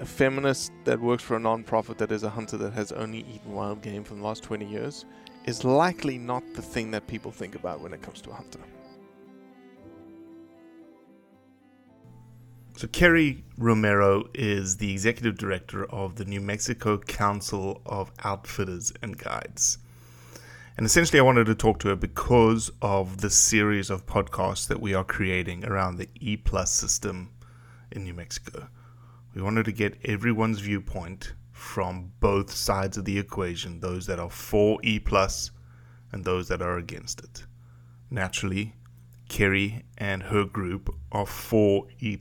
a feminist that works for a non-profit that is a hunter that has only eaten wild game for the last 20 years is likely not the thing that people think about when it comes to a hunter. So, Kerrie Romero is the executive director of the New Mexico Council of Outfitters and Guides. And essentially, I wanted to talk to her because of the series of podcasts that we are creating around the E Plus system in New Mexico. We wanted to get everyone's viewpoint from both sides of the equation those that are for E Plus and those that are against it. Naturally, Kerrie and her group are for E.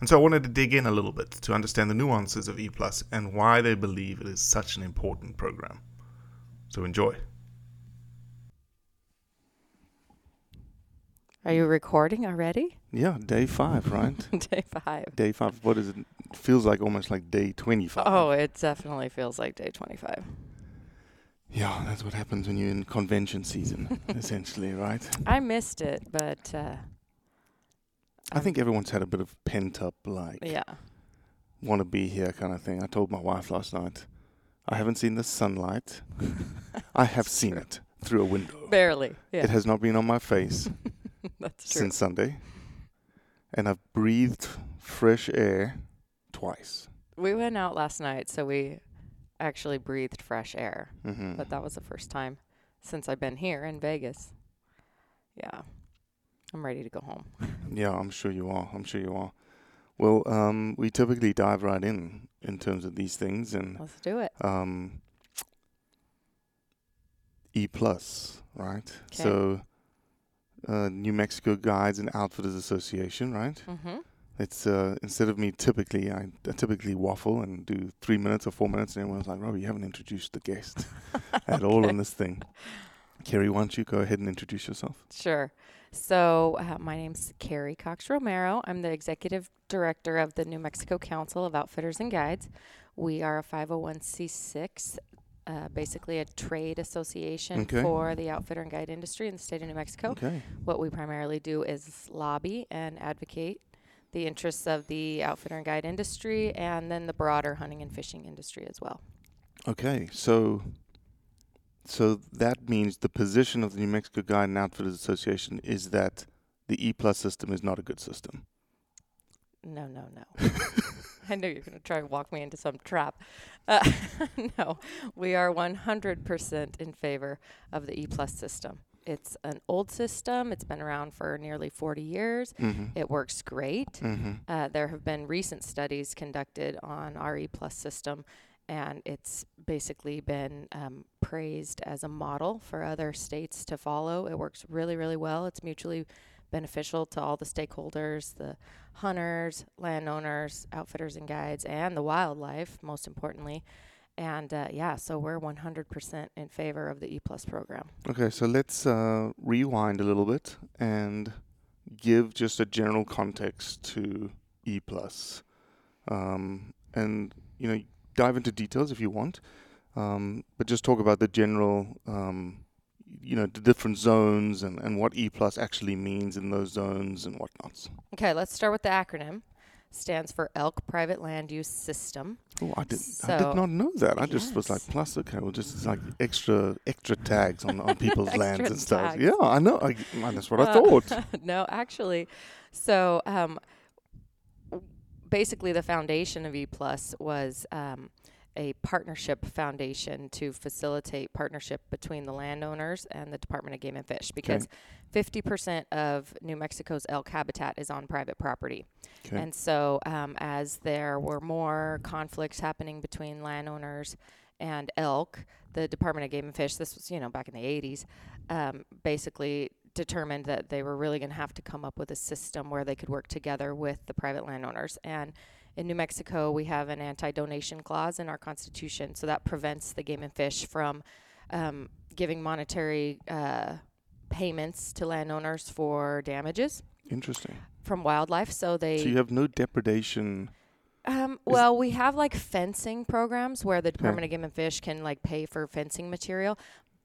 And so I wanted to dig in a little bit to understand the nuances of E plus and why they believe it is such an important program. So enjoy. Are you recording already? Yeah, day five, right? day five. day five. What is it? Feels like almost like day twenty-five. Oh, it definitely feels like day 25. Yeah, that's what happens when you're in convention season, essentially, right? I missed it, but uh, I think everyone's had a bit of pent up, like, yeah. want to be here kind of thing. I told my wife last night, I haven't seen the sunlight. I have seen it through a window. Barely. Yeah. It has not been on my face That's true. since Sunday. And I've breathed fresh air twice. we went out last night, so we actually breathed fresh air. Mhm. But that was the first time since I've been here in Vegas. Yeah. I'm ready to go home. Yeah, I'm sure you are. I'm sure you are. Well, um, we typically dive right in in terms of these things, and Let's do it. um, E plus, right? 'Kay. So, uh, New Mexico Guides and Outfitters Association, right? Mm-hmm. It's uh, instead of me typically, I, I typically waffle and do three minutes or four minutes, and everyone's like, "Robbie, you haven't introduced the guest at all on this thing." Kerrie, why don't you go ahead and introduce yourself? Sure. So, uh, my name's Kerrie Cox Romero. I'm the executive director of the New Mexico Council of Outfitters and Guides. We are a 501c6, uh, basically a trade association Okay. for the outfitter and guide industry in the state of New Mexico. Okay. What we primarily do is lobby and advocate the interests of the outfitter and guide industry and then the broader hunting and fishing industry as well. Okay, so So that means the position of the New Mexico Guide and Outfitters Association is that the E plus system is not a good system. No, no, no. I know you're going to try and walk me into some trap. Uh, no, we are 100% in favor of the E plus system. It's an old system. It's been around for nearly 40 years. Mhm. It works great. Mhm. Uh, there have been recent studies conducted on our E plus system, and it's basically been um, praised as a model for other states to follow. It works really, really well. It's mutually beneficial to all the stakeholders the hunters, landowners, outfitters, and guides, and the wildlife, most importantly. And uh, yeah, so we're 100% in favor of the E Plus program. Okay, so let's uh, rewind a little bit and give just a general context to E plus, um, and you know dive into details if you want, um, but just talk about the general, um, you know, the different zones and, and what E plus actually means in those zones and whatnots. Okay, let's start with the acronym. Stands for Elk Private Land Use System. Oh, I did. I did not know that. I just was like, plus, okay, well, just like extra, extra tags on, on people's lands and stuff. tags. Yeah, I know. I, man, that's what I Uh, thought. no, actually, so um, basically, the foundation of E Plus was um, a partnership foundation to facilitate partnership between the landowners and the Department of Game and Fish because. 50% of New Mexico's elk habitat is on private property. Okay. And so, um, as there were more conflicts happening between landowners and elk, the Department of Game and Fish, this was, you know, back in the 80s, um, basically determined that they were really going to have to come up with a system where they could work together with the private landowners. And in New Mexico, we have an anti donation clause in our constitution. So that prevents the Game and Fish from um, giving monetary uh, payments to landowners for damages Interesting. from wildlife. So they. So you have no depredation. Um, well, we have like fencing programs where the Department of Game and Fish can like pay for fencing material,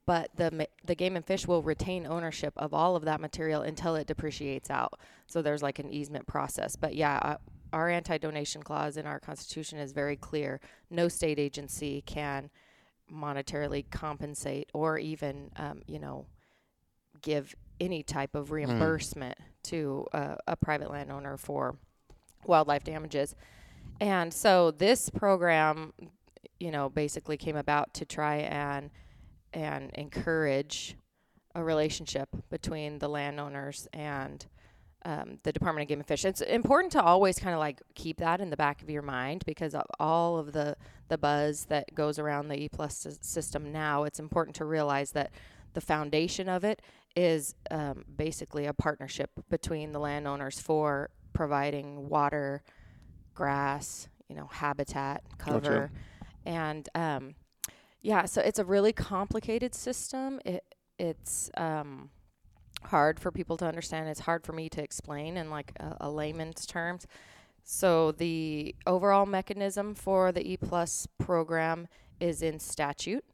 but the ma- the Game and Fish will retain ownership of all of that material until it depreciates out. So there's like an easement process. But yeah, uh, our anti-donation clause in our constitution is very clear. No state agency can monetarily compensate or even um, you know give any type of reimbursement to uh, a private landowner for wildlife damages. And so this program, you know, basically came about to try and and encourage a relationship between the landowners and um, the Department of Game and Fish. It's important to always kind of like keep that in the back of your mind because of all of the the buzz that goes around the E plus system now. It's important to realize that the foundation of it is um, basically a partnership between the landowners for providing water, grass, you know, habitat, cover, and um, yeah. So it's a really complicated system. It it's um, hard for people to understand. It's hard for me to explain in like a, a layman's terms. So the overall mechanism for the E plus program is in statute,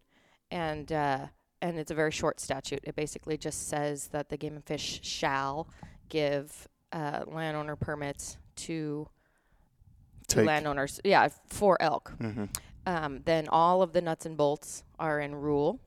and uh, and it's a very short statute. It basically just says that the Game and Fish shall give uh, landowner permits to to landowners. Yeah, for elk. hmm Um, then all of the nuts and bolts are in rule.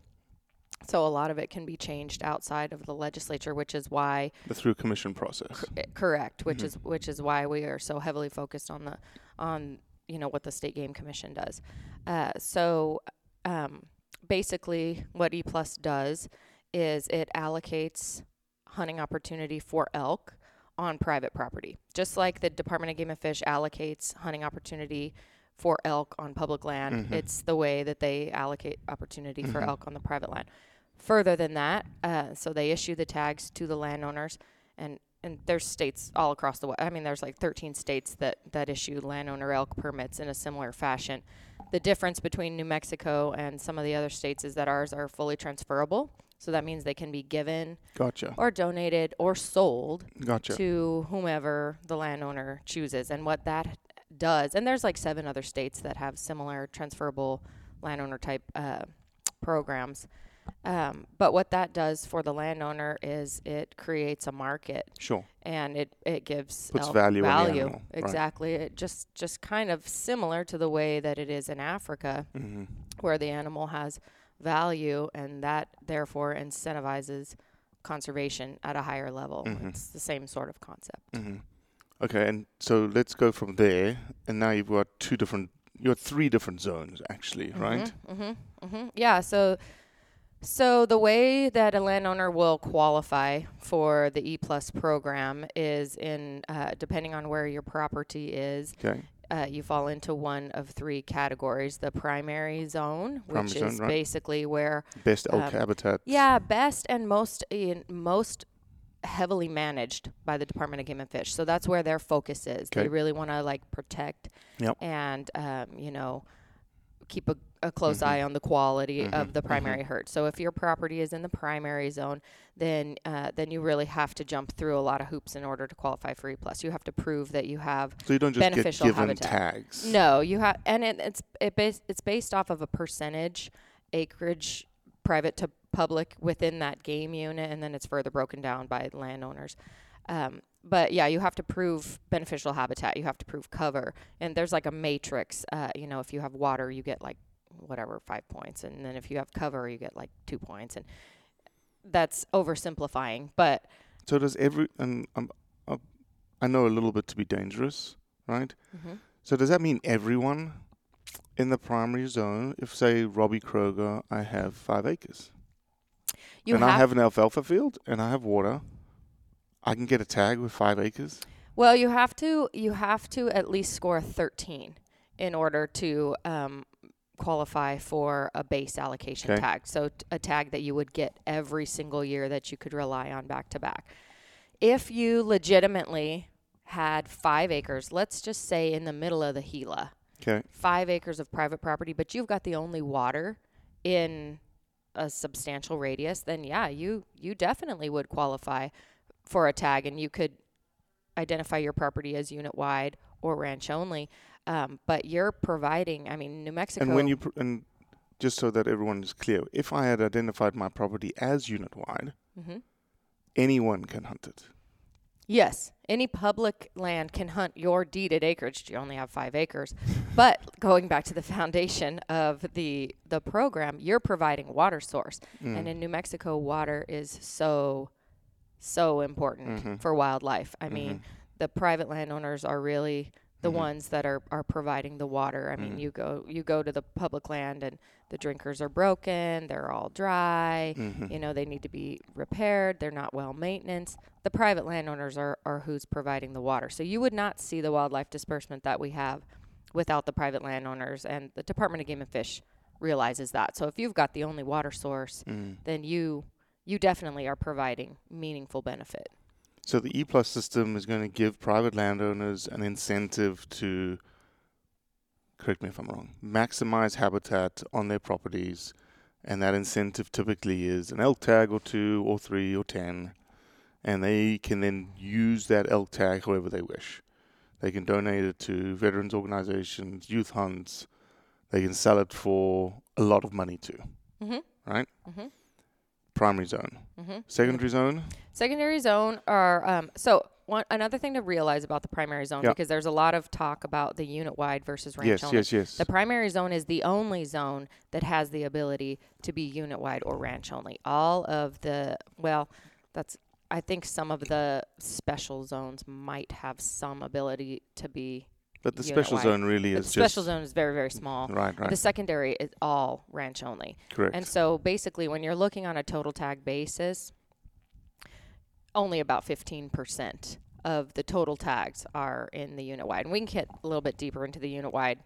So a lot of it can be changed outside of the legislature, which is why The through commission process. Eh, correct which Mhm. is which is why we are so heavily focused on the on you know what the state game commission does uh, so um, basically what e plus does is it allocates hunting opportunity for elk on private property just like the department of game and fish allocates hunting opportunity for elk on public land Mhm. it's the way that they allocate opportunity for Mhm. elk on the private land further than that uh, so they issue the tags to the landowners and and there's states all across the. I mean, there's like 13 states that that issue landowner elk permits in a similar fashion. The difference between New Mexico and some of the other states is that ours are fully transferable. So that means they can be given Gotcha. or donated or sold Gotcha. to whomever the landowner chooses. And what that does, and there's like seven other states that have similar transferable landowner type uh, programs. Um, but what that does for the landowner is it creates a market Sure. and it, it gives Puts value value. animal, right. exactly it just just kind of similar to the way that it is in Africa hmm where the animal has value, and that therefore incentivizes conservation at a higher level. Mhm. It's the same sort of concept. hmm Okay, and so let's go from there. And now you've got two different, you got three different zones actually, right? Mm-hmm, mm-hmm. Yeah. So, so the way that a landowner will qualify for the E Plus program is in uh, depending on where your property is. Okay. Uh, you fall into one of three categories: the primary zone, Primary which zone, is right. basically where Best elk um, habitat. Yeah, best and most in most heavily managed by the Department of Game and Fish. So that's where their focus is. They really want to like protect Yep. and um, you know keep a, a close Mhm. eye on the quality Mhm, of the mhm. primary herd. So if your property is in the primary zone, then uh, then you really have to jump through a lot of hoops in order to qualify for E plus. You have to prove that you have So you don't just get beneficial given habitat. tags. No, you have, and it, it's it bas- it's based off of a percentage acreage, private to public within that game unit, and then it's further broken down by landowners. Um, but yeah, you have to prove beneficial habitat. You have to prove cover, and there's like a matrix. Uh, you know, if you have water, you get like whatever five points, and then if you have cover, you get like two points, and that's oversimplifying. But So does every and um, uh, I know a little bit to be dangerous, right? Mhm. So does that mean everyone in the primary zone? If say Robbie Kroger, I have five acres, you and have I have an alfalfa field, and I have water, I can get a tag with five acres. Well, you have to you have to at least score 13 in order to um, qualify for a base allocation Okay. tag. So t- a tag that you would get every single year that you could rely on back to back. If you legitimately had five acres, let's just say in the middle of the Gila, Okay. five acres of private property, but you've got the only water in a substantial radius, then yeah, you you definitely would qualify for a tag, and you could identify your property as unit wide or ranch only. Um, but you're providing, I mean, New Mexico. And when you pr- and just so that everyone is clear, if I had identified my property as unit wide, Mhm. anyone can hunt it. Yes, any public land can hunt your deeded acreage. You only have five acres, but going back to the foundation of the the program, you're providing water source, and Mm. in New Mexico, water is so so important Mhm. for wildlife. I mean, Mhm. the private landowners are really the Mhm. ones that are, are providing the water. I mean, Mhm. you go you go to the public land and the drinkers are broken, they're all dry, Mhm. you know, they need to be repaired, they're not well maintenance. The private landowners are, are who's providing the water. So you would not see the wildlife disbursement that we have without the private landowners and the Department of Game and Fish realizes that. So if you've got the only water source, Mm. then you you definitely are providing meaningful benefit. So the E plus system is going to give private landowners an incentive to, correct me if I'm wrong, maximize habitat on their properties, and that incentive typically is an elk tag or two or three or ten, and they can then use that elk tag however they wish. They can donate it to veterans organizations, youth hunts. They can sell it for a lot of money too, Mm-hmm. right? Mm-hmm. Primary zone, Mm-hmm. secondary zone. Secondary zone are um, so one another thing to realize about the primary zone Yeah. because there's a lot of talk about the unit wide versus ranch Yes, only. yes, yes. The primary zone is the only zone that has the ability to be unit wide or ranch only. All of the well, that's I think some of the special zones might have some ability to be. But the special unit-wide. zone really The is the special zone is very very small. Right, right. The secondary is all ranch only. Correct. And so basically, when you're looking on a total tag basis, only about 15% of the total tags are in the unit wide. And we can get a little bit deeper into the unit wide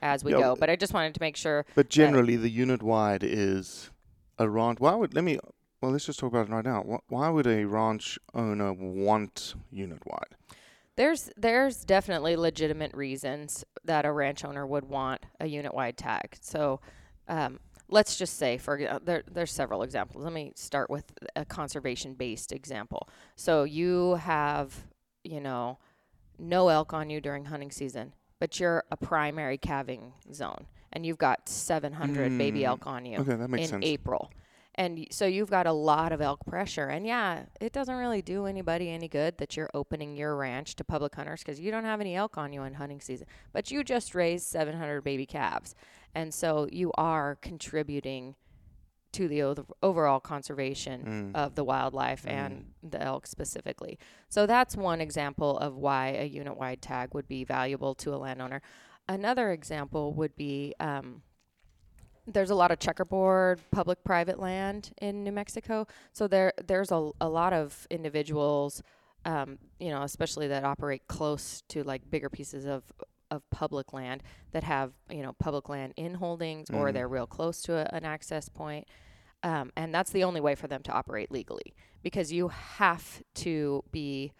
as we Yeah, go, but I just wanted to make sure. But generally, the unit wide is a ranch. Why would let me? Well, let's just talk about it right now. Why would a ranch owner want unit wide? There's there's definitely legitimate reasons that a ranch owner would want a unit wide tag. So um, let's just say for exa- there there's several examples. Let me start with a conservation based example. So you have you know no elk on you during hunting season, but you're a primary calving zone and you've got 700 baby Mm, elk on you okay, in sense. April. And so you've got a lot of elk pressure. And yeah, it doesn't really do anybody any good that you're opening your ranch to public hunters because you don't have any elk on you in hunting season. But you just raised 700 baby calves. And so you are contributing to the o- overall conservation Mm. of the wildlife and the elk specifically. So that's one example of why a unit wide tag would be valuable to a landowner. Another example would be um, there's a lot of checkerboard public private land in New Mexico. So there there's a, a lot of individuals, um, you know, especially that operate close to like bigger pieces of of public land that have you know public land in holdings or Mhm. they're real close to a, an access point. Um, and that's the only way for them to operate legally because you have to be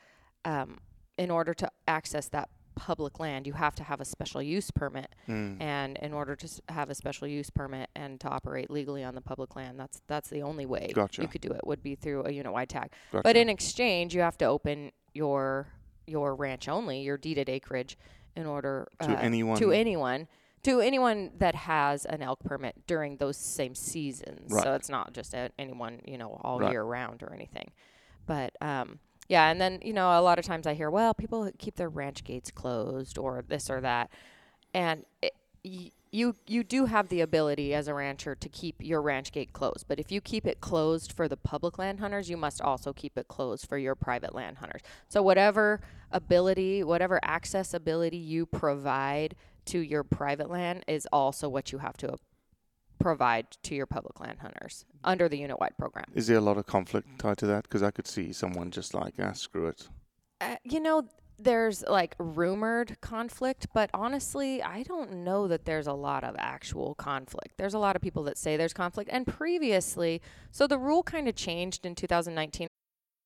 um, in order to access that public land you have to have a special use permit Mm. and in order to s- have a special use permit and to operate legally on the public land that's that's the only way Gotcha. you could do it would be through a unit wide tag but in exchange you have to open your your ranch only your deeded acreage in order To uh, anyone- to anyone to anyone that has an elk permit during those same seasons Right. so it's not just anyone you know all Right. year round or anything but um yeah and then you know a lot of times i hear well people keep their ranch gates closed or this or that and it, you you do have the ability as a rancher to keep your ranch gate closed but if you keep it closed for the public land hunters you must also keep it closed for your private land hunters so whatever ability whatever access ability you provide to your private land is also what you have to provide to your public land hunters under the unit wide program Is there a lot of conflict tied to that? Because I could see someone just like, ah, screw it. Uh, you know, there's like rumored conflict, but honestly, I don't know that there's a lot of actual conflict. There's a lot of people that say there's conflict. And previously, so the rule kind of changed in 2019.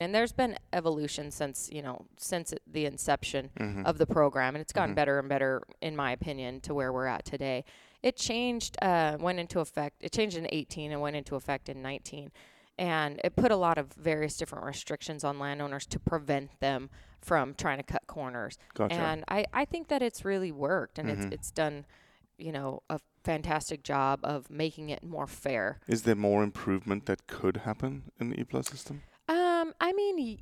And there's been evolution since, you know, since the inception Mhm. of the program. And it's gotten Mhm. better and better, in my opinion, to where we're at today. It changed, uh, went into effect, it changed in 18 and went into effect in 19. And it put a lot of various different restrictions on landowners to prevent them from trying to cut corners. Gotcha. And I, I think that it's really worked and Mhm. it's, it's done, you know, a fantastic job of making it more fair. Is there more improvement that could happen in the E-Plus system? I mean,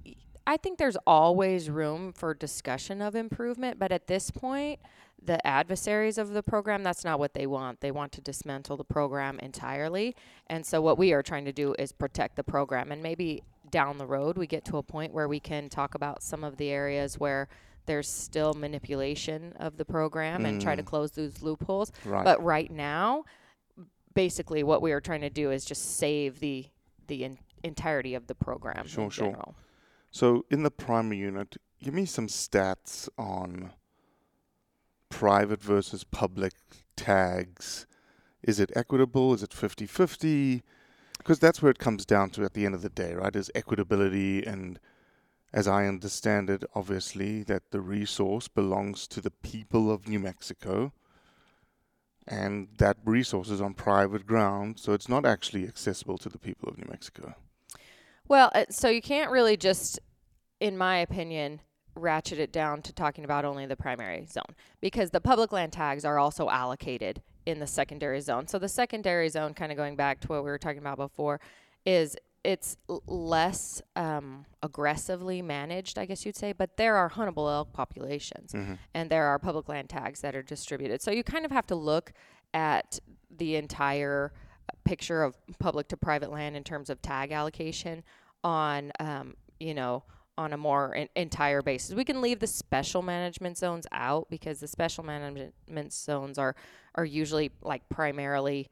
I think there's always room for discussion of improvement, but at this point, the adversaries of the program, that's not what they want. They want to dismantle the program entirely. And so, what we are trying to do is protect the program. And maybe down the road, we get to a point where we can talk about some of the areas where there's still manipulation of the program and try to Mm. close those loopholes. Right. But right now, basically, what we are trying to do is just save the the entirety of the program Sure, in sure. general. So in the primary unit, give me some stats on private versus public tags. Is it equitable? Is it 50-50? Because that's where it comes down to at the end of the day, right? Is equitability and as I understand it, obviously, that the resource belongs to the people of New Mexico and that resource is on private ground, so it's not actually accessible to the people of New Mexico. Well, uh, so you can't really just, in my opinion, ratchet it down to talking about only the primary zone because the public land tags are also allocated in the secondary zone. So the secondary zone, kind of going back to what we were talking about before, is it's less um, aggressively managed, I guess you'd say, but there are huntable elk populations Mhm. and there are public land tags that are distributed. So you kind of have to look at the entire picture of public to private land in terms of tag allocation on, um, you know, on a more en- entire basis. We can leave the special management zones out because the special management zones are are usually like primarily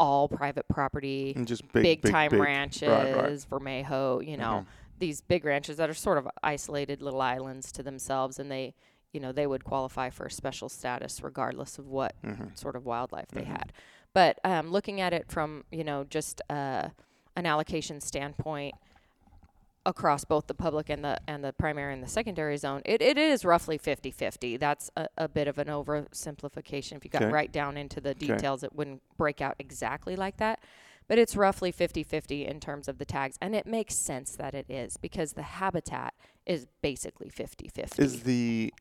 all private property, And just big, big, time big. ranches, Right, right. Vermejo, you know, Mhm. these big ranches that are sort of isolated little islands to themselves, and they, you know, they would qualify for a special status regardless of what Mhm. sort of wildlife they Mhm. had. But um, looking at it from, you know, just uh, an allocation standpoint across both the public and the and the primary and the secondary zone, it, it is roughly 50-50. That's a, a bit of an oversimplification. If you got Okay. right down into the Okay. details, it wouldn't break out exactly like that. but it's roughly 50-50 in terms of the tags and it makes sense that it is because the habitat is basically 50-50 Is the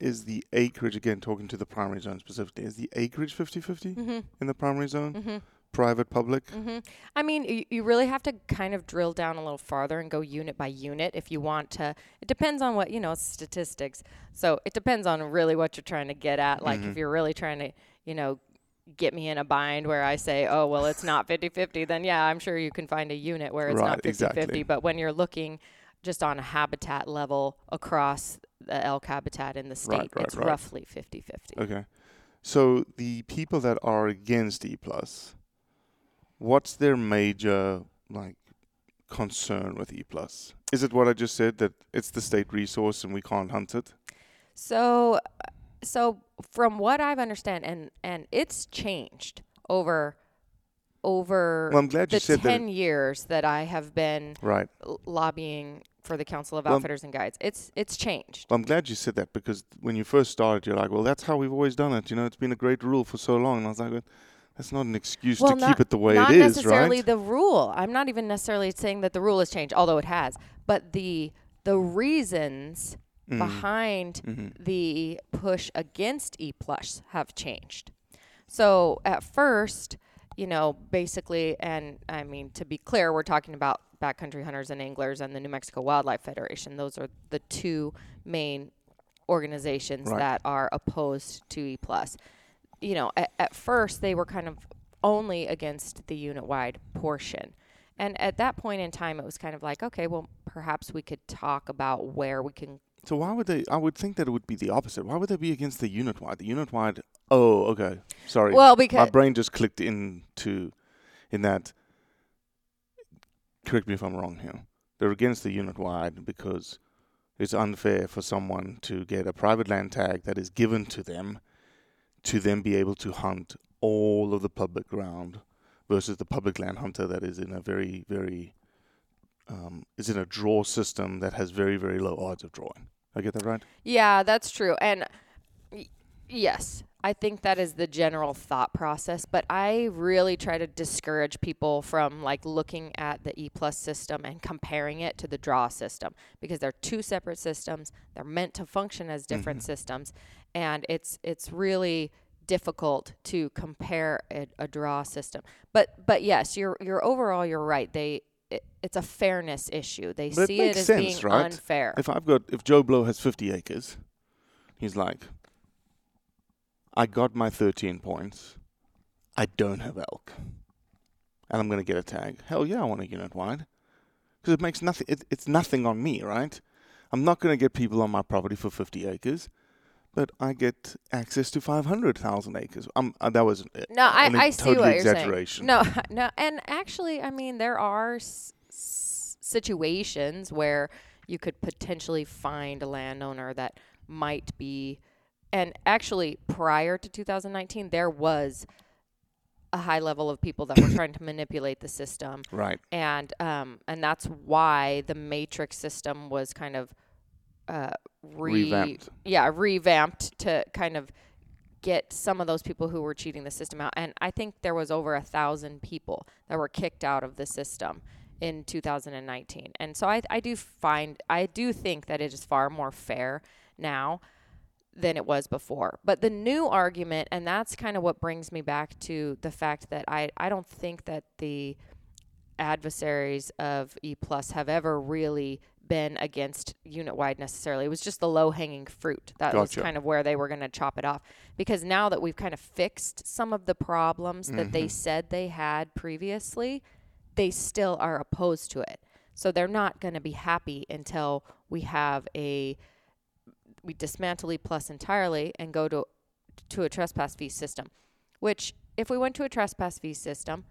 is the acreage again talking to the primary zone specifically? Is the acreage 50-50 Mhm. in the primary zone? Mhm. Private, public. hmm I mean, you, you really have to kind of drill down a little farther and go unit by unit if you want to. It depends on what, you know, statistics. So it depends on really what you're trying to get at. Like if you're really trying to, you know, get me in a bind where I say, oh, well, it's not 50 50, then yeah, I'm sure you can find a unit where it's Right, not 50 50. exactly. But when you're looking just on a habitat level across the elk habitat in the state, Right, right, it's right. roughly 50 50. Okay. So the people that are against E plus, what's their major like concern with E plus? Is it what I just said that it's the state resource and we can't hunt it? So, uh, so from what I've understand, and and it's changed over over Well, I'm glad you the said that ten years that I have been Right. lobbying for the Council of Well, Outfitters and Guides. It's it's changed. Well, I'm glad you said that because when you first started, you're like, well, that's how we've always done it. You know, it's been a great rule for so long. And I was like, well, that's not an excuse well, to not, keep it the way it is, right? not necessarily the rule. I'm not even necessarily saying that the rule has changed, although it has. But the the reasons Mm. behind Mhm. the push against E plus have changed. So at first, you know, basically, and I mean to be clear, we're talking about backcountry hunters and anglers and the New Mexico Wildlife Federation. Those are the two main organizations Right. that are opposed to E plus. You know, at, at first they were kind of only against the unit wide portion. And at that point in time, it was kind of like, okay, well, perhaps we could talk about where we can So why would they? I would think that it would be the opposite. Why would they be against the unit wide? The unit wide. Oh, okay. Sorry. Well, because my brain just clicked into in that. Correct me if I'm wrong here. They're against the unit wide because it's unfair for someone to get a private land tag that is given to them, to then be able to hunt all of the public ground, versus the public land hunter that is in a very very um, is in a draw system that has very very low odds of drawing. I get that right? Yeah, that's true. And yes, I think that is the general thought process, but I really try to discourage people from like looking at the E plus system and comparing it to the draw system because they're two separate systems. They're meant to function as different Mhm. systems and it's it's really difficult to compare a, a draw system. But but yes, you're you're overall you're right. They it, it's a fairness issue. They But see it it as sense, being right? unfair. If I've got if Joe Blow has 50 acres, he's like, I got my 13 points. I don't have elk, and I'm gonna get a tag. Hell yeah, I want a unit wide, because it makes nothing. It, it's nothing on me, right? I'm not gonna get people on my property for 50 acres. But I get access to 500,000 acres. Um, uh, that was uh, No, I, an I see what you're exaggeration. saying. No, no, and actually, I mean, there are s- s- situations where you could potentially find a landowner that might be, and actually, prior to 2019, there was a high level of people that were trying to manipulate the system. Right. And um, and that's why the matrix system was kind of uh, re- Revamped. Yeah, revamped to kind of get some of those people who were cheating the system out. And I think there was over a thousand people that were kicked out of the system in 2019. And so I, I do find, I do think that it is far more fair now than it was before. But the new argument, and that's kind of what brings me back to the fact that I, I don't think that the adversaries of E plus have ever really been against unit wide necessarily. It was just the low hanging fruit. That was kind of where they were going to chop it off. Because now that we've kind of fixed some of the problems that they Mhm. said they had previously, they still are opposed to it. So they're not going to be happy until we have a we dismantle E plus entirely and go to to a trespass fee system. Which if we went to a trespass fee system,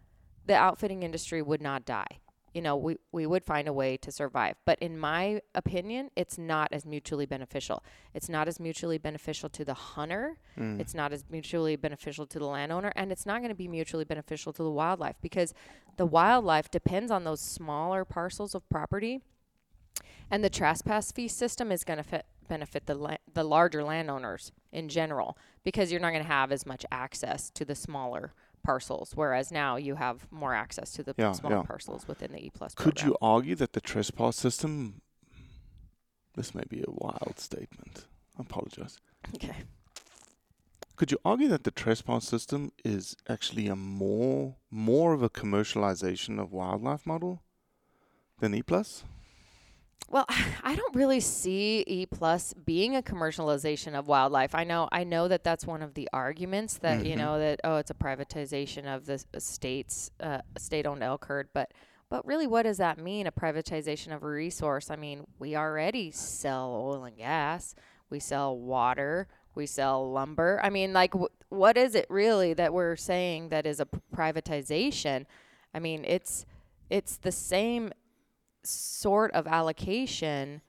the outfitting industry would not die. You know, we, we would find a way to survive. But in my opinion, it's not as mutually beneficial. It's not as mutually beneficial to the hunter. Mm. It's not as mutually beneficial to the landowner. And it's not going to be mutually beneficial to the wildlife because the wildlife depends on those smaller parcels of property. And the trespass fee system is going to fit, benefit the la- the larger landowners in general because you're not going to have as much access to the smaller parcels, whereas now you have more access to the Yeah, smaller yeah. parcels within the E plus. Could program. you argue that the trespass system? This may be a wild statement. I apologize. Okay. Could you argue that the trespass system is actually a more more of a commercialization of wildlife model than E plus? Well, I don't really see E plus being a commercialization of wildlife. I know, I know that that's one of the arguments that you Mhm. know that oh, it's a privatization of the state's uh, state-owned elk herd, but but really, what does that mean? A privatization of a resource? I mean, we already sell oil and gas, we sell water, we sell lumber. I mean, like, wh- what is it really that we're saying that is a p- privatization? I mean, it's it's the same sort of allocation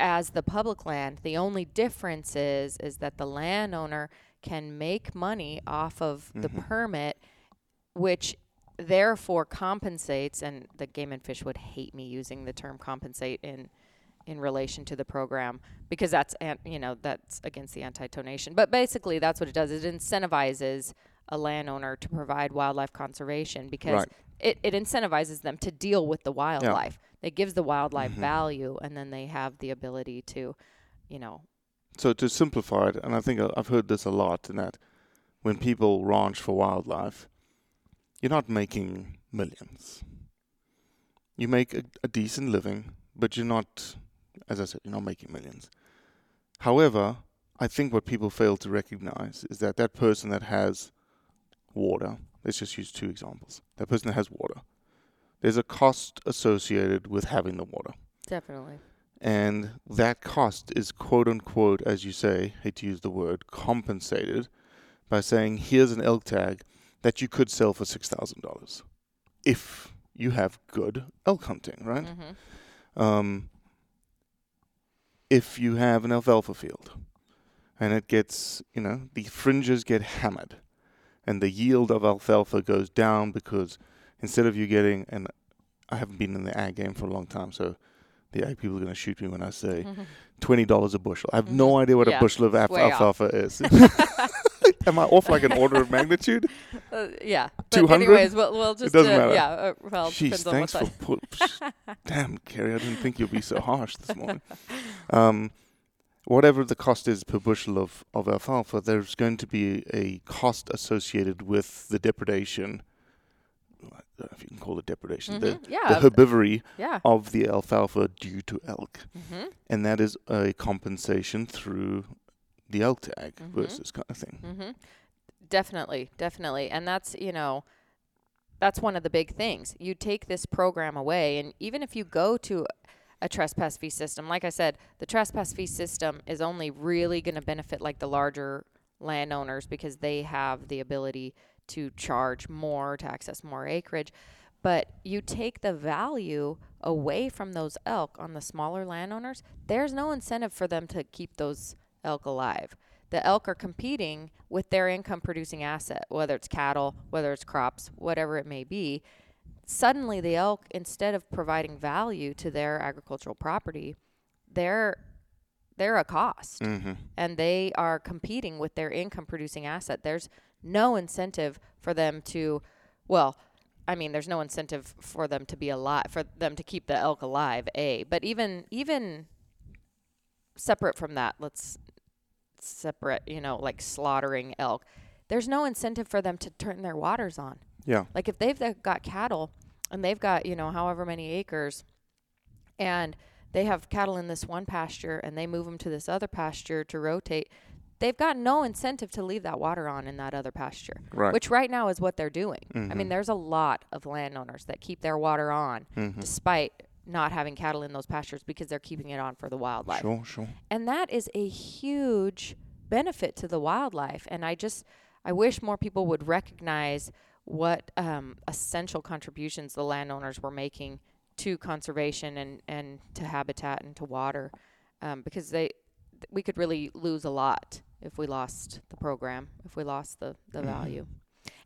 as the public land. The only difference is is that the landowner can make money off of the Mhm. permit, which therefore compensates. And the Game and Fish would hate me using the term compensate in in relation to the program because that's an, you know that's against the anti-donation. But basically, that's what it does. It incentivizes a landowner to provide wildlife conservation because Right. it, it incentivizes them to deal with the wildlife. It gives the wildlife Mhm. value, and then they have the ability to, you know, So to simplify it, and I think I- I've heard this a lot, in that when people ranch for wildlife, you're not making millions. You make a, a decent living, but you're not, as I said, you're not making millions. However, I think what people fail to recognize is that that person that has water, let's just use two examples. That person that has water, there's a cost associated with having the water. definitely. And that cost is quote unquote, as you say, hate to use the word, compensated by saying, here's an elk tag that you could sell for $6,000 if you have good elk hunting, right? Mm-hmm. Um, if you have an alfalfa field and it gets, you know, the fringes get hammered and the yield of alfalfa goes down because instead of you getting, and I haven't been in the ag game for a long time, so the ag people are going to shoot me when I say $20 a bushel. I have no idea what Mm-hmm. Yeah, a bushel of alf- way off. alfalfa is. Am I off like an order of magnitude? Uh, yeah. But 200? anyways, we'll, we'll It just doesn't uh, matter. yeah. Uh, well, Jeez, depends on what thanks for put. Damn, Kerrie, I didn't think you'd be so harsh this morning. Um, whatever the cost is per bushel of, of alfalfa, there's going to be a cost associated with the depredation. I don't know if you can call it depredation. The, Mhm, yeah, the herbivory yeah. of the alfalfa due to elk. Mhm. And that is a compensation through the elk tag Mhm. versus kind of thing. Mm-hmm. Definitely, definitely, and that's you know, that's one of the big things. You take this program away, and even if you go to a trespass fee system, like I said, the trespass fee system is only really going to benefit like the larger landowners because they have the ability to charge more to access more acreage. But you take the value away from those elk on the smaller landowners, there's no incentive for them to keep those elk alive. The elk are competing with their income producing asset, whether it's cattle, whether it's crops, whatever it may be. Suddenly, the elk, instead of providing value to their agricultural property, they're they're a cost Mhm. and they are competing with their income producing asset. There's no incentive for them to, well, I mean, there's no incentive for them to be alive, for them to keep the elk alive, A. But even, even separate from that, let's separate, you know, like slaughtering elk, there's no incentive for them to turn their waters on. Yeah. Like if they've got cattle and they've got, you know, however many acres and they have cattle in this one pasture and they move them to this other pasture to rotate, they've got no incentive to leave that water on in that other pasture. Right. Which right now is what they're doing. I Mhm. mean, there's a lot of landowners that keep their water on Mhm. despite not having cattle in those pastures because they're keeping it on for the wildlife. Sure, sure. And that is a huge benefit to the wildlife. And I just, I wish more people would recognize what um, essential contributions the landowners were making to conservation and, and to habitat and to water, um, because they, th- we could really lose a lot if we lost the program, if we lost the, the Mhm. value.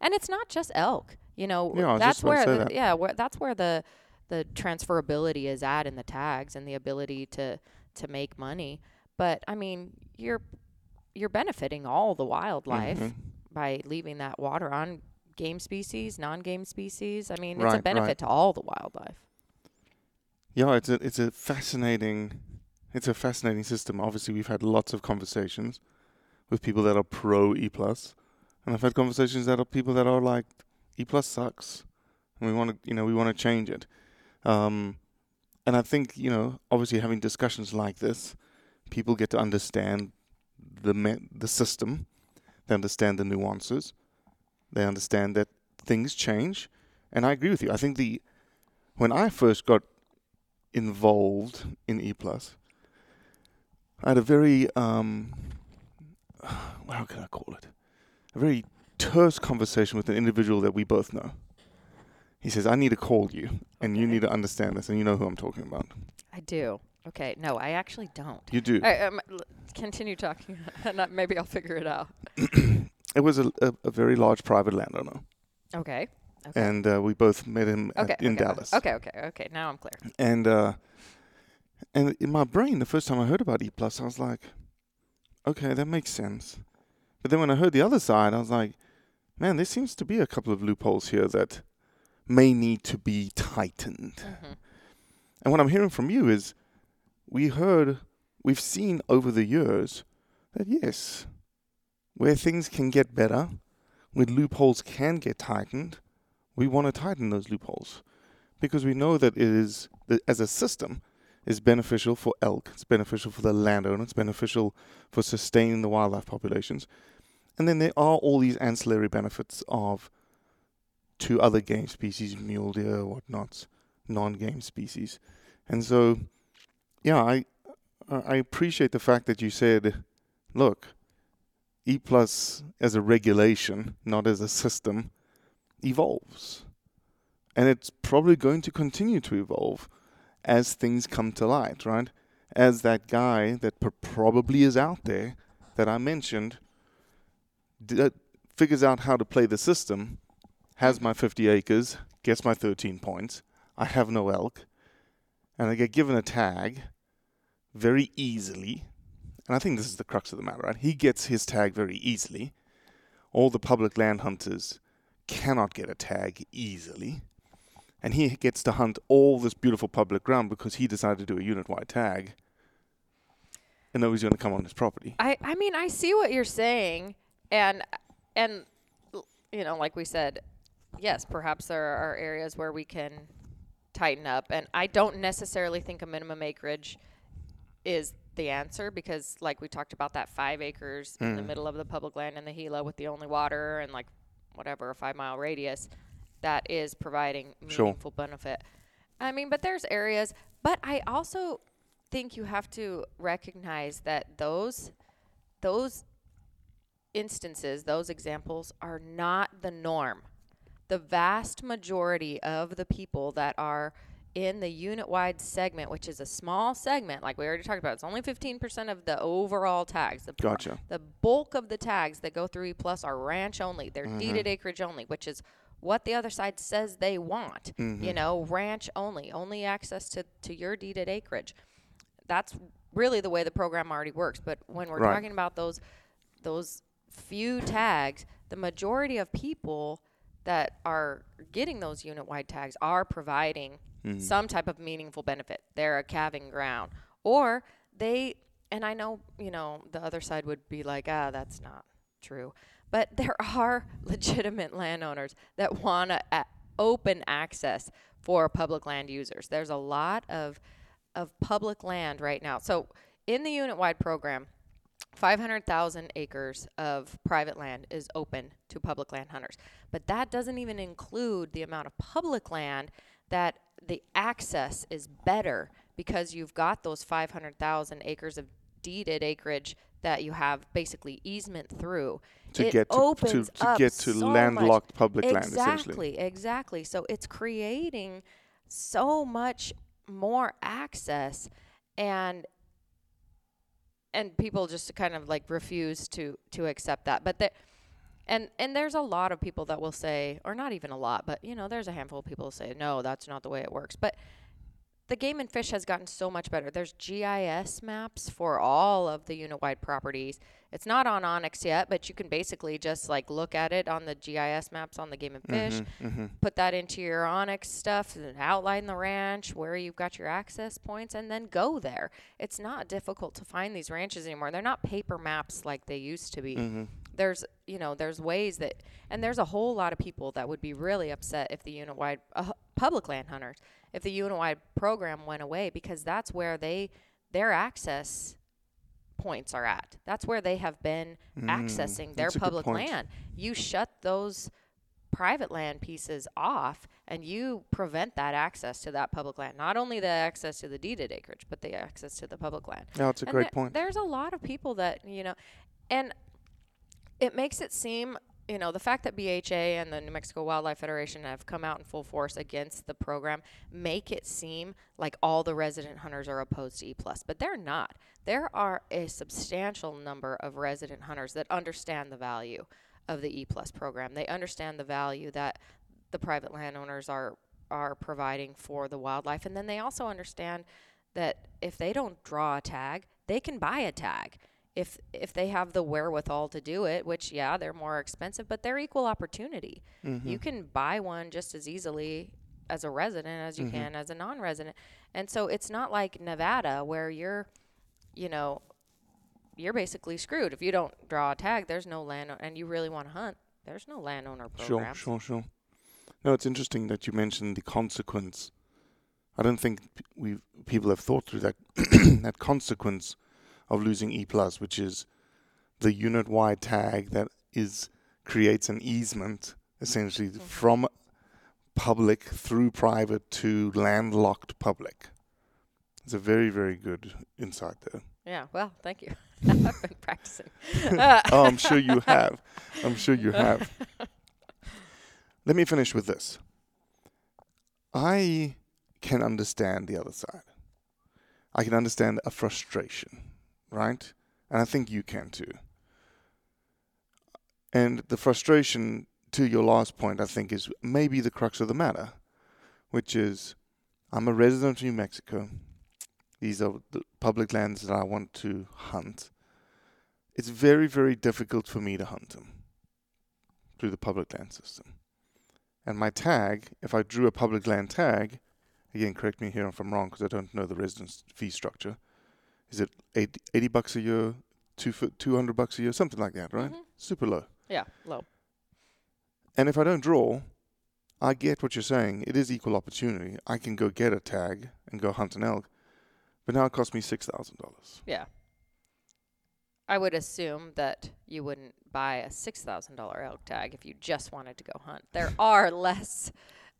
And it's not just elk, you know. Yeah, that's just about to where, the, that. yeah, where that's where the the transferability is at in the tags and the ability to to make money. But I mean, you're you're benefiting all the wildlife Mhm. by leaving that water on game species, non-game species. I mean, it's a benefit right. to all the wildlife. Yeah, it's a it's a fascinating it's a fascinating system. Obviously, we've had lots of conversations with people that are pro E plus, and I've had conversations that are people that are like E plus sucks, and we want to you know we want to change it. Um, and I think you know obviously having discussions like this, people get to understand the me- the system, they understand the nuances, they understand that things change, and I agree with you. I think the when I first got involved in E plus, I had a very um, how can I call it? A very terse conversation with an individual that we both know. He says, "I need to call you, and you need to understand this, and you know who I'm talking about." I do. Okay, no, I actually don't. You do. Um, continue talking, and maybe I'll figure it out. It was a, a, a very large private landowner, Okay. Okay. and uh, we both met him at- okay. in okay, Dallas. Okay. Okay. Okay. Now I'm clear. And uh, and in my brain, the first time I heard about E plus, I was like, okay, that makes sense. But then when I heard the other side, I was like, man, there seems to be a couple of loopholes here that may need to be tightened. And what I'm hearing from you is, we heard, we've seen over the years that yes, where things can get better, where loopholes can get tightened, we want to tighten those loopholes because we know that it is as a system is beneficial for elk, it's beneficial for the landowner, it's beneficial for sustaining the wildlife populations. And then there are all these ancillary benefits of to other game species, mule deer, whatnots, non-game species. And so, yeah, I I appreciate the fact that you said, look, E plus as a regulation, not as a system, evolves. And it's probably going to continue to evolve as things come to light, right? As that guy that pr- probably is out there that I mentioned d- uh, figures out how to play the system, has my 50 acres, gets my 13 points, I have no elk, and I get given a tag very easily. And I think this is the crux of the matter, right? He gets his tag very easily. All the public land hunters cannot get a tag easily. And he gets to hunt all this beautiful public ground because he decided to do a unit wide tag. And nobody's going to come on his property. I, I mean, I see what you're saying, and and you know, like we said, yes, perhaps there are areas where we can tighten up, and I don't necessarily think a minimum acreage is the answer because, like we talked about, that five acres in the Mm. middle of the public land in the Gila with the only water and like whatever a five mile radius, that is providing Sure. meaningful benefit. I mean, but there's areas, but I also think you have to recognize that those those instances, those examples are not the norm. The vast majority of the people that are in the unit wide segment, which is a small segment, like we already talked about, it's only 15% of the overall tags. The, Gotcha. The bulk of the tags that go through E Plus are ranch only. They're Mhm. deeded acreage only, which is what the other side says they want. You Mhm. know, ranch only, only access to, to your deeded acreage. That's really the way the program already works. But when we're Right. talking about those those few tags, the majority of people that are getting those unit wide tags are providing Mhm. some type of meaningful benefit. They're a calving ground. Or they and I know, you know, the other side would be like, ah, that's not true. But there are legitimate landowners that want to uh, open access for public land users. There's a lot of of public land right now. So in the unit wide program, 500,000 acres of private land is open to public land hunters. But that doesn't even include the amount of public land that the access is better because you've got those 500,000 acres of deeded acreage that you have basically easement through. To it get to- to- to get to so landlocked much. public land, exactly. Exactly. So it's creating so much more access and and people just kind of like refuse to to accept that. But there and and there's a lot of people that will say or not even a lot, but you know, there's a handful of people who say no, that's not the way it works. But the game and fish has gotten so much better. There's GIS maps for all of the unit-wide properties. It's not on onX yet, but you can basically just like look at it on the GIS maps on the game and fish, mhm. put that into your onX stuff, and outline the ranch where you've got your access points, and then go there. It's not difficult to find these ranches anymore. They're not paper maps like they used to be. Mhm. There's you know there's ways that, and there's a whole lot of people that would be really upset if the unit-wide uh, public land hunters if the unit-wide program went away because that's where they their access points are at. That's where they have been Mm, accessing their that's a good public land. You shut those private land pieces off and you prevent that access to that public land. Not only the access to the deeded acreage, but the access to the public land. Yeah, it's a And great point. There's a lot of people that, you know, and it makes it seem, you know, the fact that BHA and the New Mexico Wildlife Federation have come out in full force against the program make it seem like all the resident hunters are opposed to E plus, but they're not. There are a substantial number of resident hunters that understand the value of the E plus program. They understand the value that the private landowners are are providing for the wildlife, and then they also understand that if they don't draw a tag, they can buy a tag. If if they have the wherewithal to do it, which yeah, they're more expensive, but they're equal opportunity. You Mhm. can buy one just as easily as a resident as you Mhm. can as a non-resident. And so it's not like Nevada where you're you know you're basically screwed if you don't draw a tag. There's no land, and you really want to hunt. There's no landowner Sure, program. sure, sure. No, it's interesting that you mentioned the consequence. I don't think p- we people have thought through that that consequence of losing E plus, which is the unit wide tag that is creates an easement essentially Mm-hmm. from public through private to landlocked public. It's a very, very good insight there. Yeah, well, thank you. I've been practicing. Oh, I'm sure you have. I'm sure you have. Let me finish with this. I can understand the other side. I can understand a frustration, right? And I think you can too. And the frustration, to your last point, I think is maybe the crux of the matter, which is I'm a resident of New Mexico. These are the public lands that I want to hunt it's very, very difficult for me to hunt them through the public land system. And my tag, if I drew a public land tag, again, correct me here if I'm wrong because I don't know the residence fee structure. Is it 80, 80 bucks a year, two, fi- 200 bucks a year, something like that, right? Mhm. Super low. yeah, low. And if I don't draw, I get what you're saying. It is equal opportunity. I can go get a tag and go hunt an elk, but now it costs me $6,000. Yeah. I would assume that you wouldn't buy a six thousand dollar elk tag if you just wanted to go hunt. There are less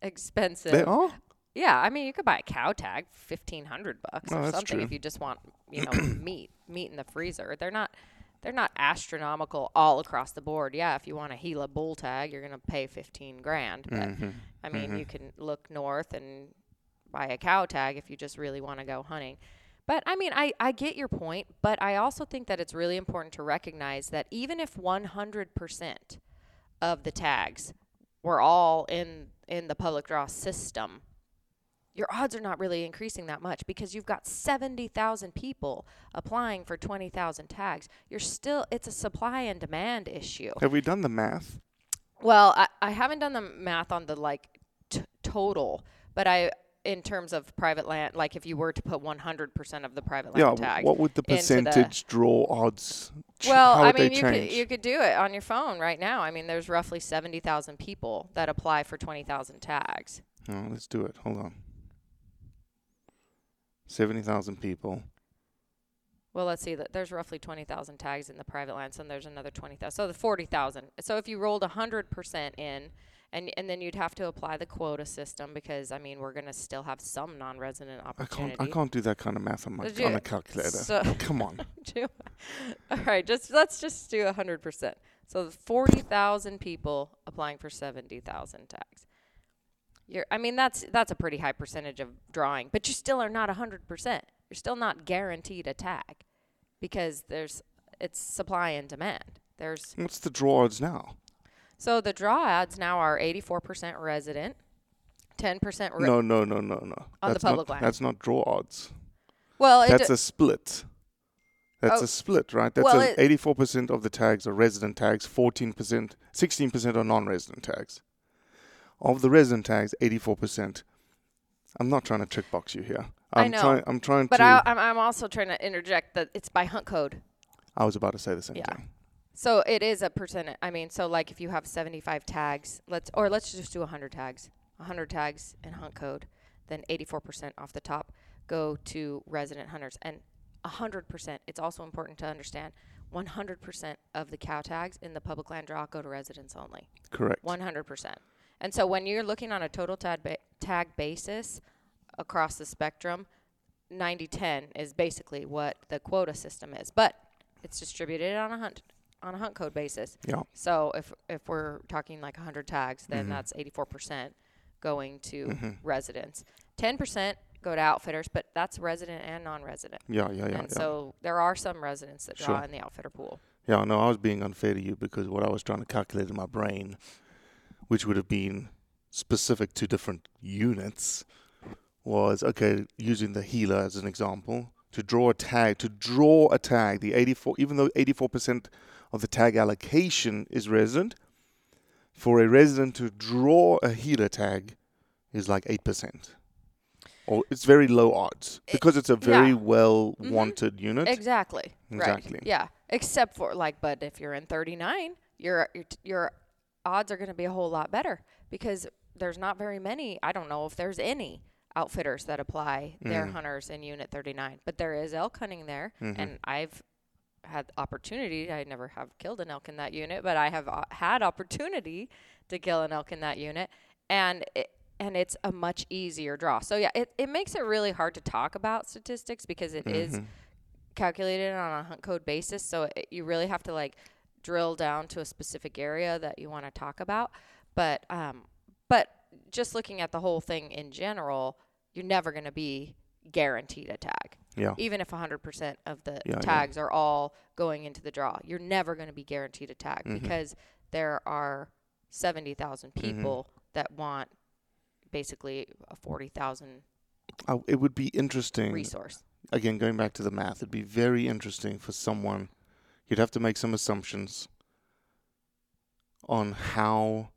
expensive. They are? Yeah, I mean, you could buy a cow tag, fifteen hundred bucks Oh, or something true. if you just want, you know, meat, meat in the freezer. They're not, they're not astronomical all across the board. Yeah, if you want a Gila bull tag, you're gonna pay fifteen grand. But Mhm, I mean, mhm. you can look north and buy a cow tag if you just really want to go hunting. But I mean, I, I get your point, but I also think that it's really important to recognize that even if 100% of the tags were all in in the public draw system, your odds are not really increasing that much because you've got 70,000 people applying for 20,000 tags. You're still it's a supply and demand issue. Have we done the math? Well, I, I haven't done the math on the like t- total, but I in terms of private land, like if you were to put 100% of the private land Yeah, tag. what would the percentage draw odds? ch- well, I mean, you change? could you could do it on your phone right now. I mean, there's roughly 70,000 people that apply for 20,000 tags. Oh, let's do it. Hold on. Seventy thousand people. Well, let's see. that There's roughly 20,000 tags in the private land, so there's another 20,000. So the 40,000. So if you rolled 100% in, and and then you'd have to apply the quota system because I mean we're gonna still have some non-resident opportunity. I can't. I can't do that kind of math on my on a calculator. so- Come on. do- All right, just let's just do 100%. So 40,000 people applying for 70,000 tags. You're I mean that's that's a pretty high percentage of drawing, but you still are not 100%. You're still not guaranteed a tag because there's it's supply and demand. There's What's the draw odds now? so the draw odds now are 84% resident, ten percent. Ri- No, no, no, no, no. On the public not, land. That's not draw odds. Well, that's d- a split. That's Oh. a split, right? That's Well, a 84% of the tags are resident tags, 14%, 16% are non-resident tags. Of the resident tags, 84%. I'm not trying to trick box you here. I'm I know. trying I'm trying but to I'm I'm also trying to interject that it's by hunt code. I was about to say the same Yeah. thing. So it is a percent. I mean, so like if you have 75 tags, let's or let's just do 100 tags. 100 tags in hunt code, then 84% off the top go to resident hunters and 100%. It's also important to understand 100% of the cow tags in the public land draw go to residents only. Correct. 100%. And so when you're looking on a total tag, ba- tag basis across the spectrum, 90-10 is basically what the quota system is, but it's distributed on a hunt on a hunt code basis. Yeah. So if if we're talking like 100 tags, then Mhm. that's 84% going to Mhm. residents. 10% go to outfitters, but that's resident and non-resident. Yeah, yeah, yeah, And yeah. so there are some residents that draw Sure. in the outfitter pool. Yeah, no, I was being unfair to you because what I was trying to calculate in my brain, which would have been specific to different units, was okay, using the Gila as an example, to draw a tag, to draw a tag, the 84, even though 84% of the tag allocation is resident, for a resident to draw a Gila tag is like 8%. Or it's very low odds because it's a very yeah. well Mhm. wanted unit. Exactly. Exactly. Right. Yeah. Except for like, but if you're in 39, your your t- your odds are going to be a whole lot better because there's not very many. I don't know if there's any outfitters that apply their Mhm. hunters in Unit 39, but there is elk hunting there, Mhm. and I've had opportunity. I never have killed an elk in that unit, but I have uh, had opportunity to kill an elk in that unit, and it, and it's a much easier draw. So yeah, it, it makes it really hard to talk about statistics because it is Mhm. calculated on a hunt code basis. So it, you really have to like drill down to a specific area that you want to talk about. But um, but just looking at the whole thing in general, you're never going to be guaranteed a tag. Yeah. Even if 100% of the Yeah, yeah. tags are all going into the draw, you're never going to be guaranteed a tag Mhm. because there are 70,000 Mhm. people that want basically a 40,000 I, it would be interesting. resource. Again, going back to the math, it'd be very interesting for someone. You'd have to make some assumptions on how,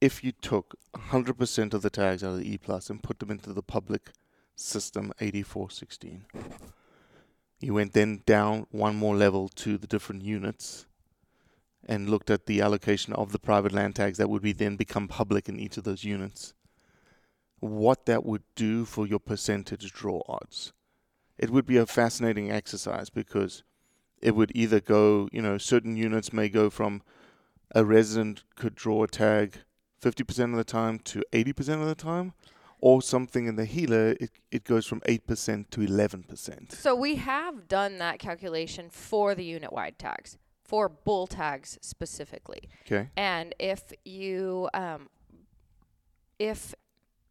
if you took 100% of the tags out of the E plus and put them into the public system 8416, you went then down one more level to the different units and looked at the allocation of the private land tags that would be then become public in each of those units what that would do for your percentage draw odds. It would be a fascinating exercise because it would either go, you know, certain units may go from a resident could draw a tag 50% of the time to 80% of the time, or something in the Gila, it, it goes from 8% to 11%. So we have done that calculation for the unit wide tags, for bull tags specifically. Okay. And if you um, if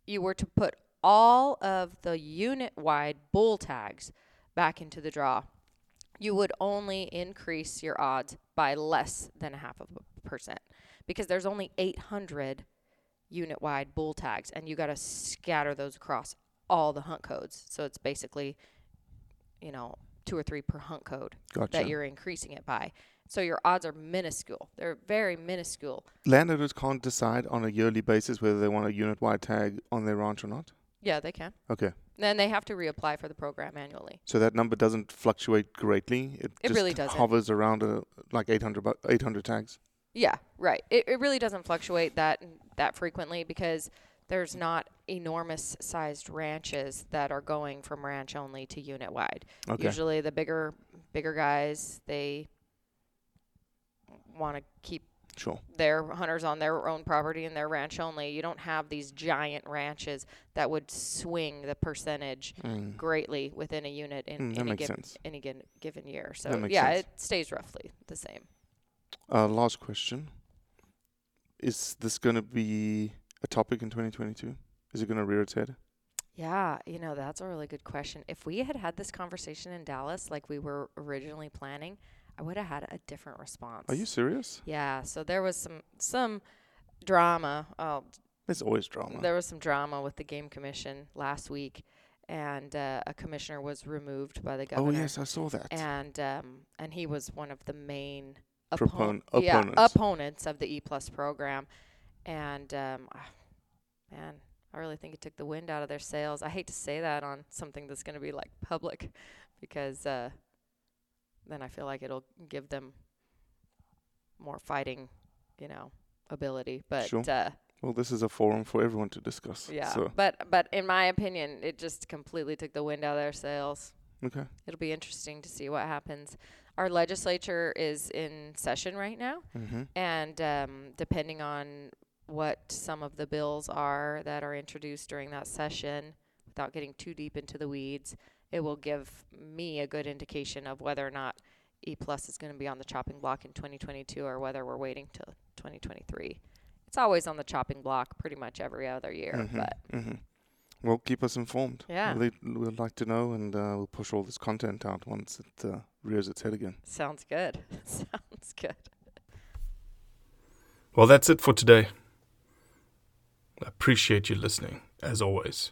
you were to put all of the unit wide bull tags back into the draw, you would only increase your odds by less than a half of a percent because there's only 800 unit wide bull tags and you got to scatter those across all the hunt codes. So it's basically, you know, two or three per hunt code Gotcha. that you're increasing it by. So your odds are minuscule. They're very minuscule. Landowners can't decide on a yearly basis whether they want a unit wide tag on their ranch or not. Yeah, they can. Okay. Then they have to reapply for the program annually. So that number doesn't fluctuate greatly. It, It just really doesn't. hovers around uh like 800, bu- 800 tags. Yeah, right. It, it really doesn't fluctuate that that frequently because there's not enormous sized ranches that are going from ranch only to unit wide. Okay. Usually the bigger bigger guys they want to keep Sure. their hunters on their own property and their ranch only. You don't have these giant ranches that would swing the percentage Mm. greatly within a unit in Mm, any given any given, given year. So yeah, sense. it stays roughly the same. Uh, last question. Is this going to be a topic in 2022? Is it going to rear its head? Yeah, you know, that's a really good question. If we had had this conversation in Dallas like we were originally planning, I would have had a different response. Are you serious? Yeah, so there was some some drama. I'll There's always drama. There was some drama with the game commission last week, and uh, a commissioner was removed by the governor. oh yes, I saw that. and um, and he was one of the main Propon- oppo- yeah, opponents. opponents of the E Plus program, and um, ah, man, I really think it took the wind out of their sails. I hate to say that on something that's going to be like public, because uh, then I feel like it'll give them more fighting, you know, ability. But Sure. uh, well, this is a forum for everyone to discuss. yeah, So but but in my opinion, it just completely took the wind out of their sails. okay. It'll be interesting to see what happens. Our legislature is in session right now, Mm-hmm. and um, depending on what some of the bills are that are introduced during that session, without getting too deep into the weeds, it will give me a good indication of whether or not E Plus is going to be on the chopping block in 2022 or whether we're waiting till 2023. It's always on the chopping block pretty much every other year, Mhm, but mhm. Well, keep us informed. Yeah. We'd, we'd like to know, and uh, we'll push all this content out once it uh, rears its head again. sounds good. sounds good. Well, that's it for today. I appreciate you listening, as always.